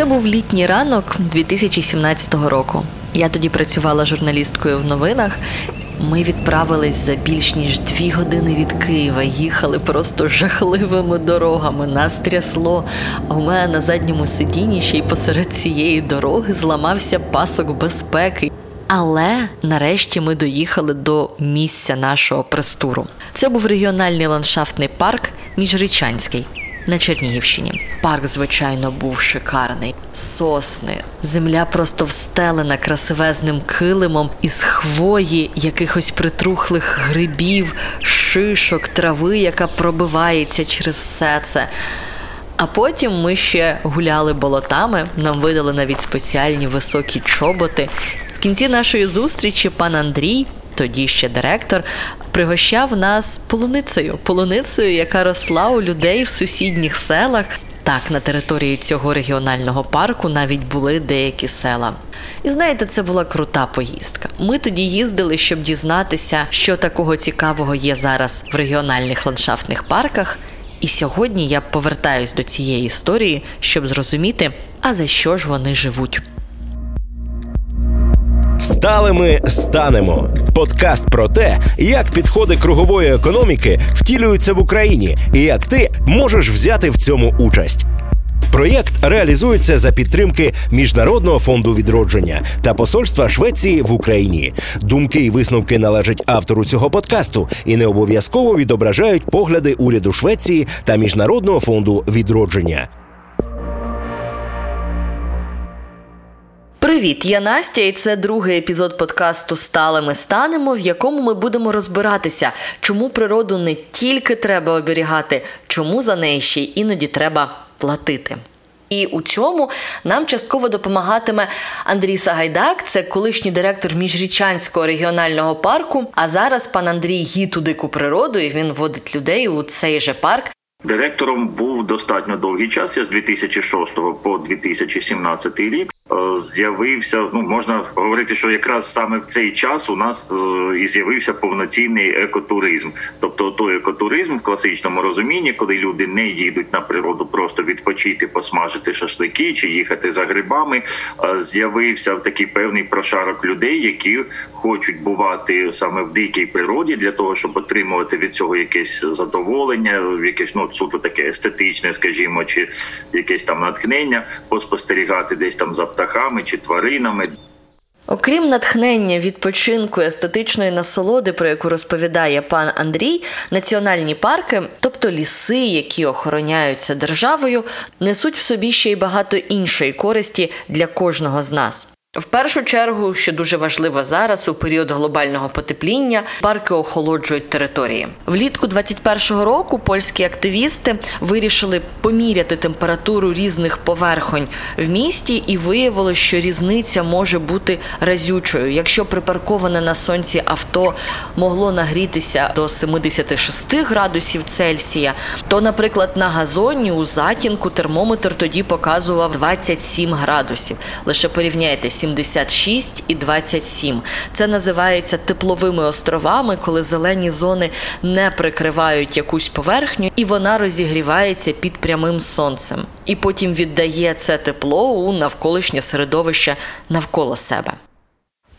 Це був літній ранок 2017 року. Я тоді працювала журналісткою в новинах. Ми відправились за більш ніж дві години від Києва. Їхали просто жахливими дорогами. Нас трясло. А у мене на задньому сидінні ще й посеред цієї дороги зламався пасок безпеки. Але нарешті ми доїхали до місця нашого престуру. Це був регіональний ландшафтний парк Міжрічанський на Чернігівщині. Парк, звичайно, був шикарний. Сосни, земля просто встелена красивезним килимом із хвої, якихось притрухлих грибів, шишок, трави, яка пробивається через все це. А потім ми ще гуляли болотами, нам видали навіть спеціальні високі чоботи. В кінці нашої зустрічі пан Андрій тоді ще директор, пригощав нас полуницею, полуницею, яка росла у людей в сусідніх селах. Так, на території цього регіонального парку навіть були деякі села. І знаєте, це була крута поїздка. Ми тоді їздили, щоб дізнатися, що такого цікавого є зараз в регіональних ландшафтних парках. І сьогодні я повертаюсь до цієї історії, щоб зрозуміти, а за що ж вони живуть. Сталими станемо. Подкаст про те, як підходи кругової економіки втілюються в Україні і як ти можеш взяти в цьому участь. Проєкт реалізується за підтримки Міжнародного фонду відродження та посольства Швеції в Україні. Думки і висновки належать автору цього подкасту і не обов'язково відображають погляди уряду Швеції та Міжнародного фонду відродження. Привіт, я Настя, і це другий епізод подкасту Стали ми станемо, в якому ми будемо розбиратися, чому природу не тільки треба оберігати, чому за неї ще іноді треба платити. І у цьому нам частково допомагатиме Андрій Сагайдак, це колишній директор Міжрічанського регіонального парку. А зараз пан Андрій гід у дику природу, і він водить людей у цей же парк. Директором був достатньо довгий час. Я з 2006 по 2017 рік. Е, з'явився. Ну можна говорити, що якраз саме в цей час у нас е, і з'явився повноцінний екотуризм, тобто той екотуризм в класичному розумінні, коли люди не їдуть на природу, просто відпочити, посмажити шашлики чи їхати за грибами. Е, з'явився такий певний прошарок людей, які хочуть бувати саме в дикій природі для того, щоб отримувати від цього якесь задоволення, якесь ну суто таке естетичне, скажімо, чи якесь там натхнення, поспостерігати десь там за птахами чи тваринами. Окрім натхнення відпочинку естетичної насолоди, про яку розповідає пан Андрій, національні парки, тобто ліси, які охороняються державою, несуть в собі ще й багато іншої користі для кожного з нас. В першу чергу, що дуже важливо зараз, у період глобального потепління, парки охолоджують території. Влітку 21-го року польські активісти вирішили поміряти температуру різних поверхонь в місті, і виявилось, що різниця може бути разючою. Якщо припарковане на сонці авто могло нагрітися до 76 градусів Цельсія, то, наприклад, на газоні у затінку термометр тоді показував 27 градусів. Лише порівняйте. 76 і 27. Це називається тепловими островами, коли зелені зони не прикривають якусь поверхню, і вона розігрівається під прямим сонцем. І потім віддає це тепло у навколишнє середовище навколо себе.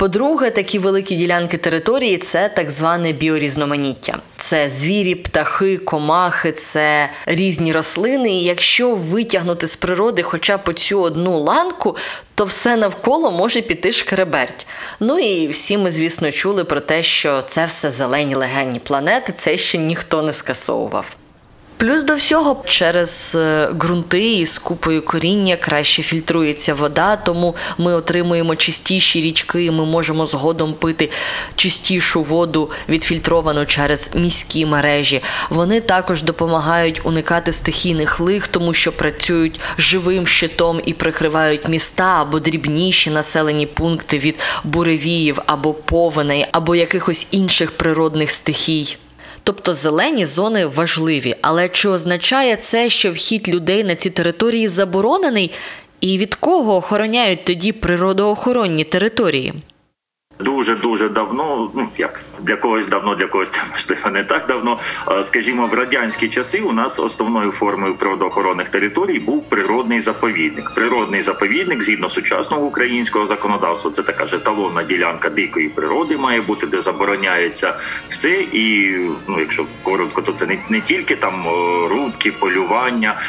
По-друге, такі великі ділянки території це так зване біорізноманіття. Це звірі, птахи, комахи, це різні рослини. І якщо витягнути з природи хоча б цю одну ланку, то все навколо може піти шкреберть. Ну і всі ми, звісно, чули про те, що це все зелені легенні планети, це ще ніхто не скасовував. Плюс до всього через е, ґрунти із купою коріння краще фільтрується вода, тому ми отримуємо чистіші річки, ми можемо згодом пити чистішу воду, відфільтровану через міські мережі. Вони також допомагають уникати стихійних лих, тому що працюють живим щитом і прикривають міста або дрібніші населені пункти від буревіїв або повеней, або якихось інших природних стихій. Тобто зелені зони важливі, але чи означає це, що вхід людей на ці території заборонений? І від кого охороняють тоді природоохоронні території? Дуже дуже давно. Ну як для когось давно, для когось це можливо не так давно. Скажімо, в радянські часи у нас основною формою природоохоронних територій був природний заповідник. Природний заповідник, згідно сучасного українського законодавства, це така ж еталонна ділянка дикої природи має бути, де забороняється все. І ну, якщо коротко, то це не, не тільки там рубки, полювання,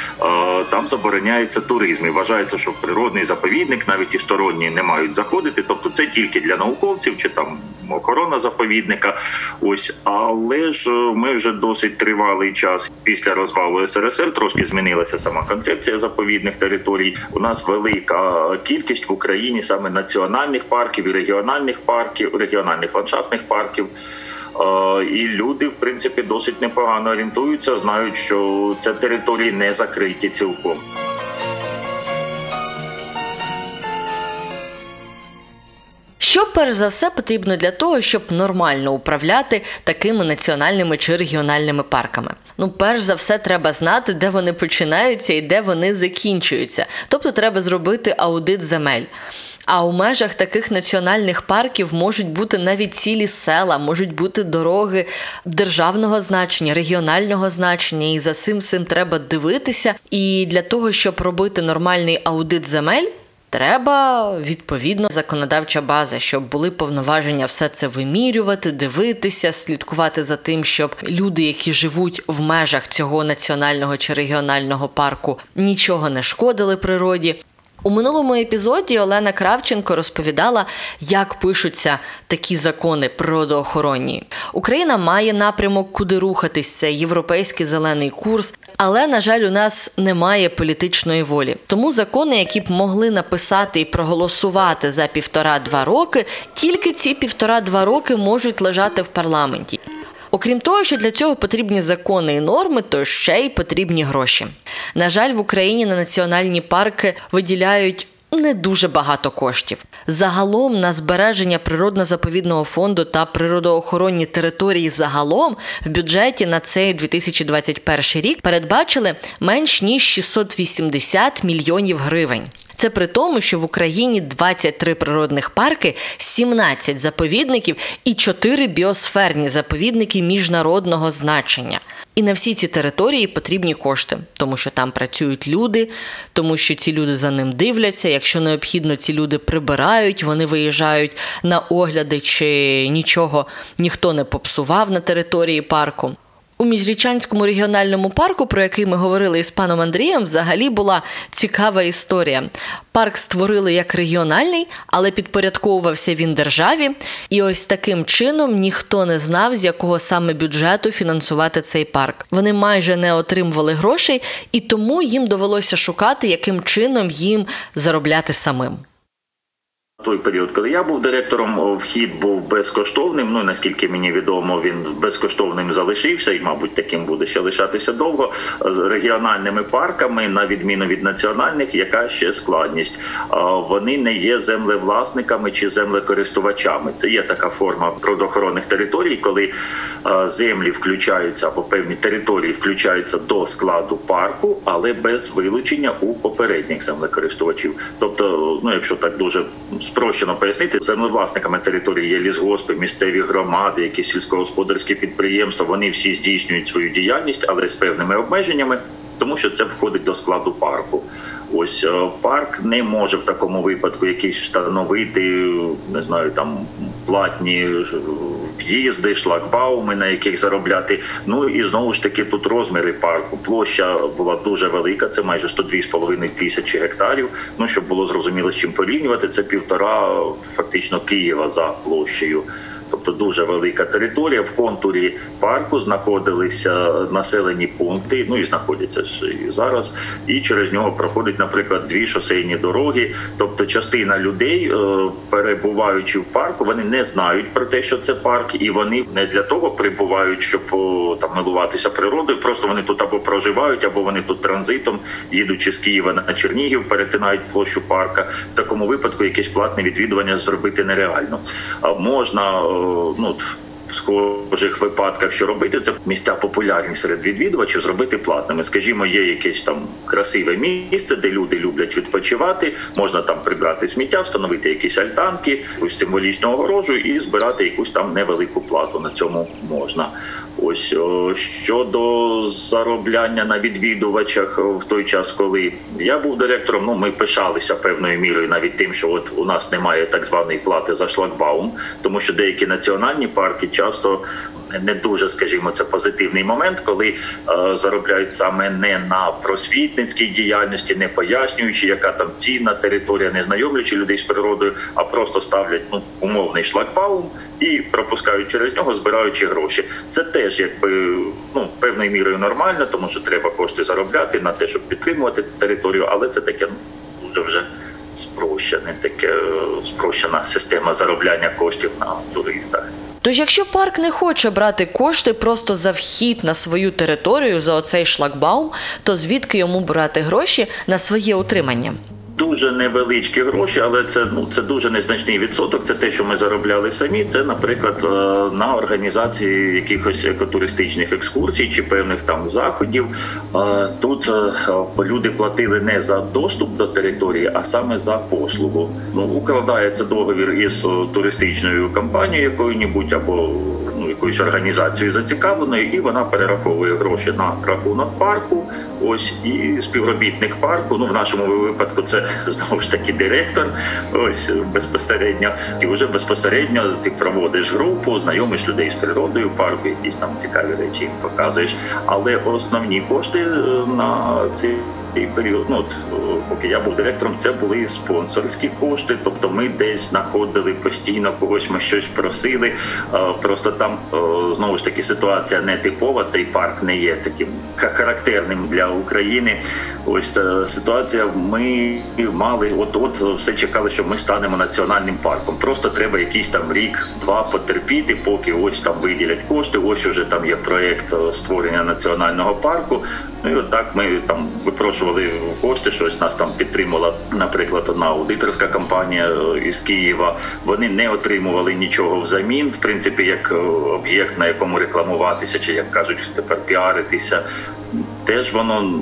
там забороняється туризм. І Вважається, що в природний заповідник навіть і сторонні не мають заходити, тобто це тільки для науковців чи там охорона заповідника. Ось, але ж ми вже досить тривалий час після розвалу СРСР трошки змінилася сама концепція заповідних територій. У нас велика кількість в Україні саме національних парків і регіональних парків, регіональних ландшафтних парків. І люди, в принципі, досить непогано орієнтуються, знають, що це території не закриті цілком. Що перш за все потрібно для того, щоб нормально управляти такими національними чи регіональними парками? Ну, перш за все, треба знати, де вони починаються і де вони закінчуються. Тобто, треба зробити аудит земель. А у межах таких національних парків можуть бути навіть цілі села, можуть бути дороги державного значення, регіонального значення, і за цим цим треба дивитися. І для того, щоб робити нормальний аудит земель. Треба відповідно законодавча база, щоб були повноваження все це вимірювати, дивитися, слідкувати за тим, щоб люди, які живуть в межах цього національного чи регіонального парку, нічого не шкодили природі. У минулому епізоді Олена Кравченко розповідала, як пишуться такі закони природоохоронні. Україна має напрямок, куди рухатись. Це європейський зелений курс, але на жаль, у нас немає політичної волі. Тому закони, які б могли написати і проголосувати за півтора-два роки, тільки ці півтора-два роки можуть лежати в парламенті. Окрім того, що для цього потрібні закони і норми, то ще й потрібні гроші. На жаль, в Україні на національні парки виділяють. Не дуже багато коштів. Загалом на збереження природно-заповідного фонду та природоохоронні території загалом в бюджеті на цей 2021 рік передбачили менш ніж 680 мільйонів гривень. Це при тому, що в Україні 23 природних парки, 17 заповідників і 4 біосферні заповідники міжнародного значення. І на всі ці території потрібні кошти, тому що там працюють люди, тому що ці люди за ним дивляться. Якщо необхідно, ці люди прибирають, вони виїжджають на огляди, чи нічого ніхто не попсував на території парку. У Міжрічанському регіональному парку, про який ми говорили із паном Андрієм, взагалі була цікава історія. Парк створили як регіональний, але підпорядковувався він державі. І ось таким чином ніхто не знав, з якого саме бюджету фінансувати цей парк. Вони майже не отримували грошей, і тому їм довелося шукати, яким чином їм заробляти самим. Той період, коли я був директором, вхід був безкоштовним. Ну наскільки мені відомо, він безкоштовним залишився і, мабуть, таким буде ще лишатися довго з регіональними парками, на відміну від національних, яка ще складність. Вони не є землевласниками чи землекористувачами. Це є така форма природоохоронних територій, коли землі включаються або певні території включаються до складу парку, але без вилучення у попередніх землекористувачів. Тобто, ну якщо так дуже спрощено пояснити, землевласниками території є лісгоспи, місцеві громади, якісь сільськогосподарські підприємства. Вони всі здійснюють свою діяльність, але з певними обмеженнями, тому що це входить до складу парку. Ось е, парк не може в такому випадку якийсь встановити, не знаю, там платні в'їзди, шлагбауми, на яких заробляти. Ну і знову ж таки тут розміри парку. Площа була дуже велика, це майже 102,5 тисячі гектарів. Ну щоб було зрозуміло з чим порівнювати, це півтора фактично Києва за площею тобто дуже велика територія. В контурі парку знаходилися населені пункти. Ну і знаходяться і зараз. І через нього проходять, наприклад, дві шосейні дороги. Тобто, частина людей, е, перебуваючи в парку, вони не знають про те, що це парк, і вони не для того прибувають, щоб там милуватися природою. Просто вони тут або проживають, або вони тут транзитом, їдучи з Києва на Чернігів, перетинають площу парка. В такому випадку якесь платне відвідування зробити нереально. Можна ну в схожих випадках, що робити, це місця популярні серед відвідувачів, зробити платними. Скажімо, є якесь там красиве місце, де люди люблять відпочивати. Можна там прибрати сміття, встановити якісь альтанки, ось символічну огорожу і збирати якусь там невелику плату. На цьому можна. Ось щодо заробляння на відвідувачах в той час, коли я був директором, ну ми пишалися певною мірою навіть тим, що от у нас немає так званої плати за шлагбаум, тому що деякі національні парки часто не дуже, скажімо, це позитивний момент, коли е, заробляють саме не на просвітницькій діяльності, не пояснюючи, яка там цінна територія, не знайомлячи людей з природою, а просто ставлять ну умовний шлагбаум і пропускають через нього, збираючи гроші. Це теж якби ну певною мірою нормально, тому що треба кошти заробляти на те, щоб підтримувати територію, але це таке ну, дуже вже спрощене, таке е, спрощена система заробляння коштів на туристах. Тож, якщо парк не хоче брати кошти просто за вхід на свою територію за оцей шлагбаум, то звідки йому брати гроші на своє утримання? Дуже невеличкі гроші, але це ну це дуже незначний відсоток. Це те, що ми заробляли самі. Це, наприклад, е, на організації якихось екотуристичних екскурсій чи певних там заходів. Е, тут е, люди платили не за доступ до території, а саме за послугу. Ну укладається договір із туристичною компанією якою-небудь або ну якоюсь організацією зацікавленою, і вона перераховує гроші на рахунок парку. Ось і співробітник парку. Ну в нашому випадку це знову ж таки директор. Ось безпосередньо і вже безпосередньо ти проводиш групу, знайомиш людей з природою парку, якісь там цікаві речі їм показуєш. Але основні кошти е, на ці і період, ну от, поки я був директором, це були спонсорські кошти. Тобто ми десь знаходили постійно когось, ми щось просили. Просто там знову ж таки ситуація не типова. Цей парк не є таким характерним для України. Ось ця ситуація. Ми мали, от от все чекали, що ми станемо національним парком. Просто треба якийсь там рік-два потерпіти, поки ось там виділять кошти. Ось уже там є проєкт створення національного парку. Ну і отак ми там випрошували кошти. Щось нас там підтримала, наприклад, одна аудиторська компанія е, із Києва. Вони не отримували нічого взамін, в принципі, як е, об'єкт, на якому рекламуватися, чи як кажуть, тепер піаритися. Теж воно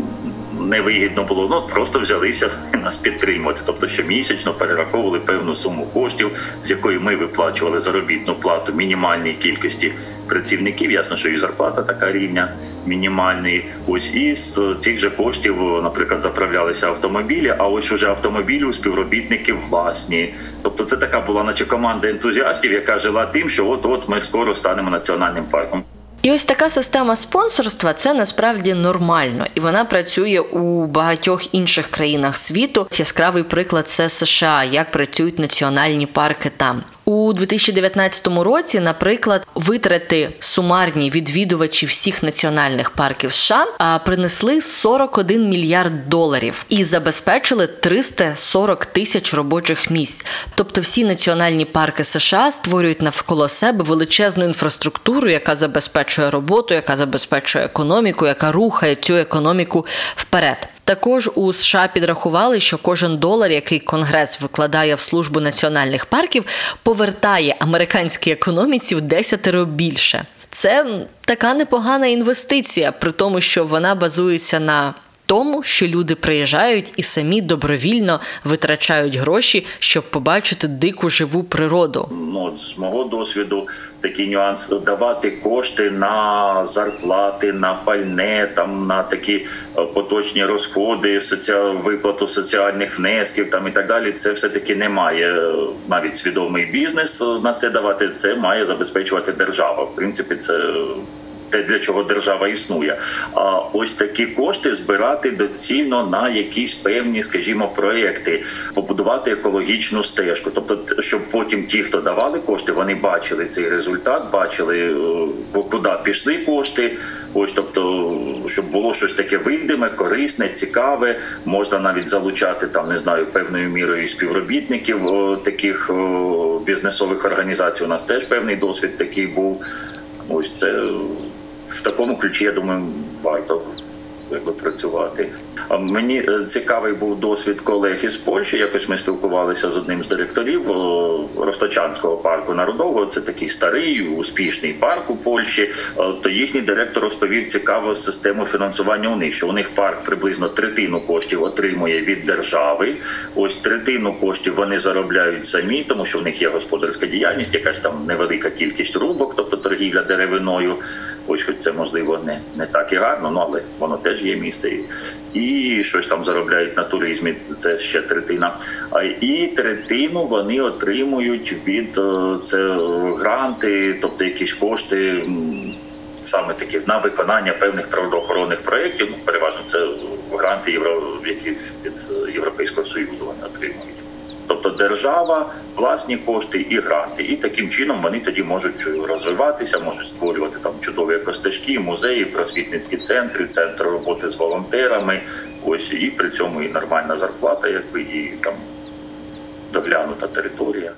невигідно було. Ну просто взялися нас підтримувати. Тобто, щомісячно перераховували певну суму коштів, з якої ми виплачували заробітну плату мінімальній кількості працівників. Ясно, що і зарплата така рівня мінімальний. Ось і з цих же коштів, наприклад, заправлялися автомобілі. А ось уже автомобілі у співробітників власні. Тобто, це така була, наче команда ентузіастів, яка жила тим, що от от ми скоро станемо національним парком. І ось така система спонсорства це насправді нормально, і вона працює у багатьох інших країнах світу. Яскравий приклад це США, як працюють національні парки там. У 2019 році, наприклад, витрати сумарні відвідувачі всіх національних парків США принесли 41 мільярд доларів і забезпечили 340 тисяч робочих місць. Тобто, всі національні парки США створюють навколо себе величезну інфраструктуру, яка забезпечує роботу, яка забезпечує економіку, яка рухає цю економіку вперед. Також у США підрахували, що кожен долар, який Конгрес викладає в службу національних парків, повертає американській економіці в десятеро більше. Це така непогана інвестиція, при тому, що вона базується на тому, що люди приїжджають і самі добровільно витрачають гроші, щоб побачити дику живу природу. Ну з мого досвіду такий нюанс давати кошти на зарплати, на пальне, там на такі е, поточні розходи, соціал виплату соціальних внесків там і так далі. Це все таки не має е, навіть свідомий бізнес е, на це давати. Це має забезпечувати держава. В принципі, це те, для чого держава існує. А ось такі кошти збирати доцільно на якісь певні, скажімо, проекти, побудувати екологічну стежку. Тобто, щоб потім ті, хто давали кошти, вони бачили цей результат, бачили е, куди пішли кошти. Ось, тобто, щоб було щось таке видиме, корисне, цікаве, можна навіть залучати там, не знаю, певною мірою співробітників таких бізнесових організацій. У нас теж певний досвід такий був. Ось це в такому ключі, я думаю, варто якби працювати. Мені е, цікавий був досвід колег із Польщі. Якось ми спілкувалися з одним з директорів Росточанського парку народового. Це такий старий успішний парк у Польщі. То їхній директор розповів цікаву систему фінансування. У них що у них парк приблизно третину коштів отримує від держави. Ось третину коштів вони заробляють самі, тому що в них є господарська діяльність, якась там невелика кількість рубок, тобто торгівля деревиною. Ось хоч це можливо не не так і гарно, ну але воно теж є місце. І щось там заробляють на туризмі. Це ще третина. А і третину вони отримують від е, це гранти, тобто якісь кошти. Саме такі на виконання певних природоохоронних проєктів, ну переважно це гранти євро, які від Європейського союзу вони отримують тобто держава, власні кошти і гранти. І таким чином вони тоді можуть розвиватися, можуть створювати там чудові костежки, музеї, просвітницькі центри, центр роботи з волонтерами. Ось і при цьому і нормальна зарплата, якби і там доглянута територія.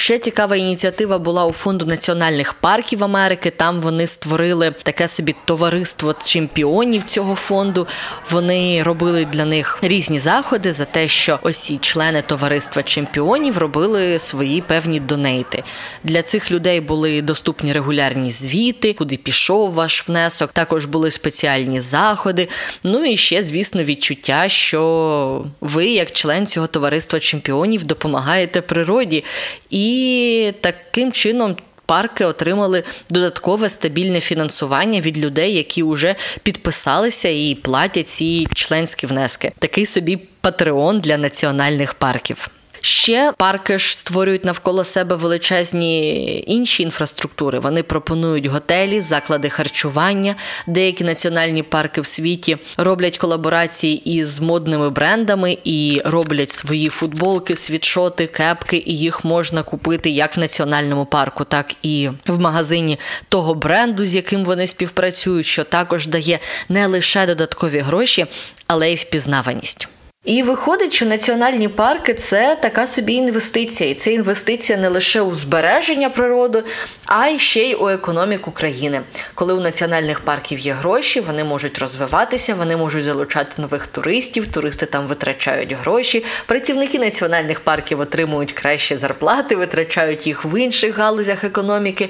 Ще цікава ініціатива була у фонду національних парків Америки. Там вони створили таке собі товариство чемпіонів цього фонду. Вони робили для них різні заходи за те, що осі члени товариства чемпіонів робили свої певні донейти. Для цих людей були доступні регулярні звіти, куди пішов ваш внесок. Також були спеціальні заходи. Ну і ще, звісно, відчуття, що ви, як член цього товариства чемпіонів, допомагаєте природі. І і таким чином. Парки отримали додаткове стабільне фінансування від людей, які вже підписалися і платять ці членські внески. Такий собі патреон для національних парків. Ще парки ж створюють навколо себе величезні інші інфраструктури. Вони пропонують готелі, заклади харчування. Деякі національні парки в світі роблять колаборації із модними брендами і роблять свої футболки, світшоти, кепки, і їх можна купити як в національному парку, так і в магазині того бренду, з яким вони співпрацюють, що також дає не лише додаткові гроші, але й впізнаваність. І виходить, що національні парки це така собі інвестиція, і це інвестиція не лише у збереження природи, а й ще й у економіку країни. Коли у національних парків є гроші, вони можуть розвиватися, вони можуть залучати нових туристів. Туристи там витрачають гроші. Працівники національних парків отримують кращі зарплати, витрачають їх в інших галузях економіки.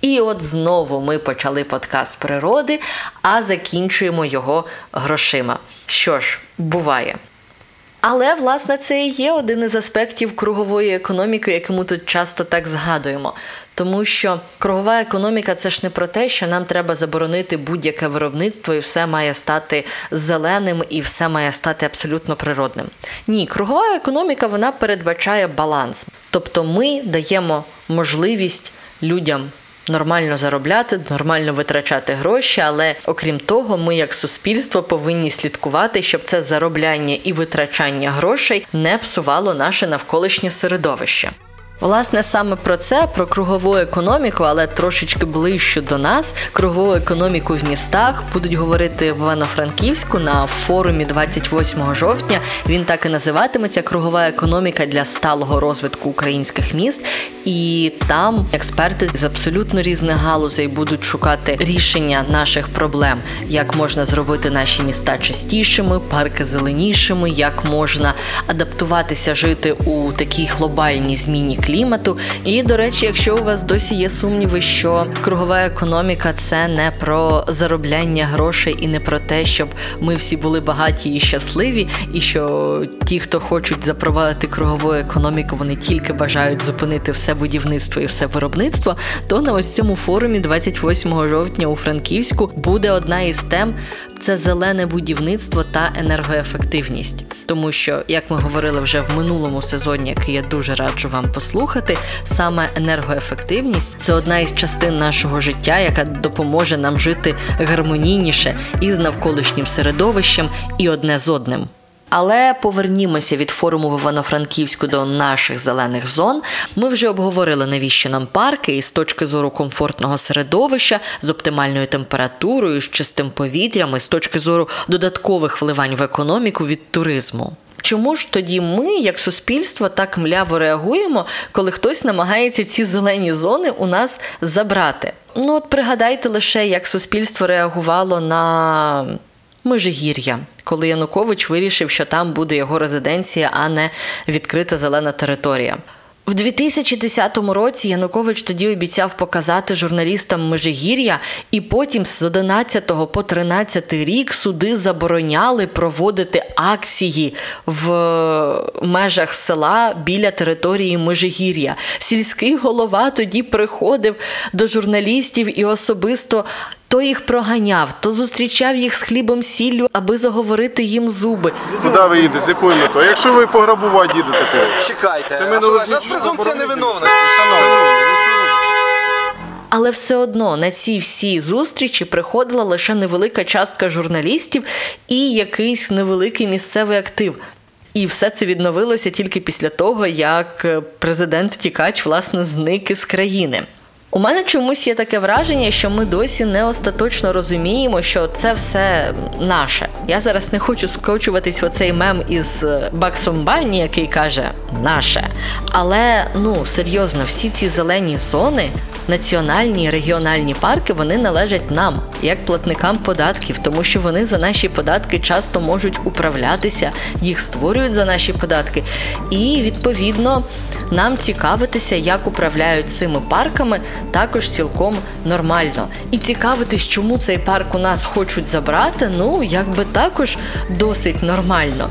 І от знову ми почали подкаст природи, а закінчуємо його грошима. Що ж, буває. Але, власне, це і є один із аспектів кругової економіки, яку ми тут часто так згадуємо. Тому що кругова економіка це ж не про те, що нам треба заборонити будь-яке виробництво, і все має стати зеленим, і все має стати абсолютно природним. Ні, кругова економіка вона передбачає баланс. Тобто ми даємо можливість людям нормально заробляти, нормально витрачати гроші. Але окрім того, ми як суспільство повинні слідкувати, щоб це заробляння і витрачання грошей не псувало наше навколишнє середовище. Власне, саме про це, про кругову економіку, але трошечки ближче до нас. Кругову економіку в містах будуть говорити в Івано-Франківську на форумі 28 жовтня. Він так і називатиметься Кругова економіка для сталого розвитку українських міст. І там експерти з абсолютно різних галузей будуть шукати рішення наших проблем, як можна зробити наші міста чистішими, парки зеленішими, як можна адаптуватися жити у такій глобальній зміні клімату. І, до речі, якщо у вас досі є сумніви, що кругова економіка це не про заробляння грошей і не про те, щоб ми всі були багаті і щасливі, і що ті, хто хочуть запровадити кругову економіку, вони тільки бажають зупинити все будівництво і все виробництво, то на ось цьому форумі 28 жовтня у Франківську буде одна із тем це зелене будівництво та енергоефективність. Тому що, як ми говорили вже в минулому сезоні, який я дуже раджу вам послухати, саме енергоефективність це одна із частин нашого життя, яка допоможе нам жити гармонійніше із навколишнім середовищем і одне з одним. Але повернімося від форуму в Івано-Франківську до наших зелених зон. Ми вже обговорили, навіщо нам парки і з точки зору комфортного середовища, з оптимальною температурою, з чистим повітрям, і з точки зору додаткових вливань в економіку від туризму. Чому ж тоді ми, як суспільство, так мляво реагуємо, коли хтось намагається ці зелені зони у нас забрати? Ну от пригадайте лише, як суспільство реагувало на Межигір'я, коли Янукович вирішив, що там буде його резиденція, а не відкрита зелена територія. В 2010 році Янукович тоді обіцяв показати журналістам Межигір'я, і потім з 11 по 13 рік суди забороняли проводити акції в межах села біля території Межигір'я. Сільський голова тоді приходив до журналістів і особисто. То їх проганяв, то зустрічав їх з хлібом сіллю, аби заговорити їм зуби. Куди ви їдете? З якою метою? Якщо ви пограбувати їдете, то Чекайте, Це ми у нас презумпція невиновності, шановні. Але все одно на ці всі зустрічі приходила лише невелика частка журналістів і якийсь невеликий місцевий актив. І все це відновилося тільки після того, як е, президент втікач власне зник із країни. У мене чомусь є таке враження, що ми досі не остаточно розуміємо, що це все наше. Я зараз не хочу скочуватись в оцей мем із е, Баксом Банні, який каже наше. Але ну серйозно, всі ці зелені зони, національні і регіональні парки, вони належать нам, як платникам податків, тому що вони за наші податки часто можуть управлятися, їх створюють за наші податки. І відповідно нам цікавитися, як управляють цими парками, також цілком нормально. І цікавитись, чому цей парк у нас хочуть забрати, ну якби також досить нормально.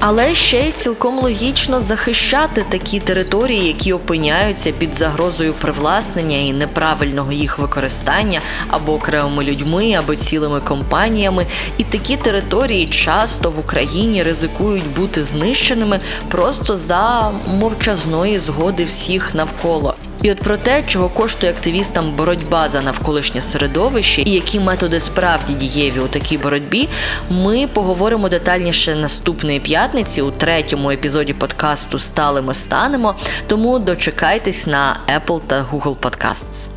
Але ще й цілком логічно захищати такі території, які опиняються під загрозою привласнення і неправильного їх використання або окремими людьми, або цілими компаніями. І такі території часто в Україні ризикують бути знищеними просто за мовчазної згоди всіх навколо. І от про те, чого коштує активістам боротьба за навколишнє середовище і які методи справді дієві у такій боротьбі, ми поговоримо детальніше наступної п'ятниці у третьому епізоді подкасту Стали ми станемо. Тому дочекайтесь на Apple та Google Podcasts.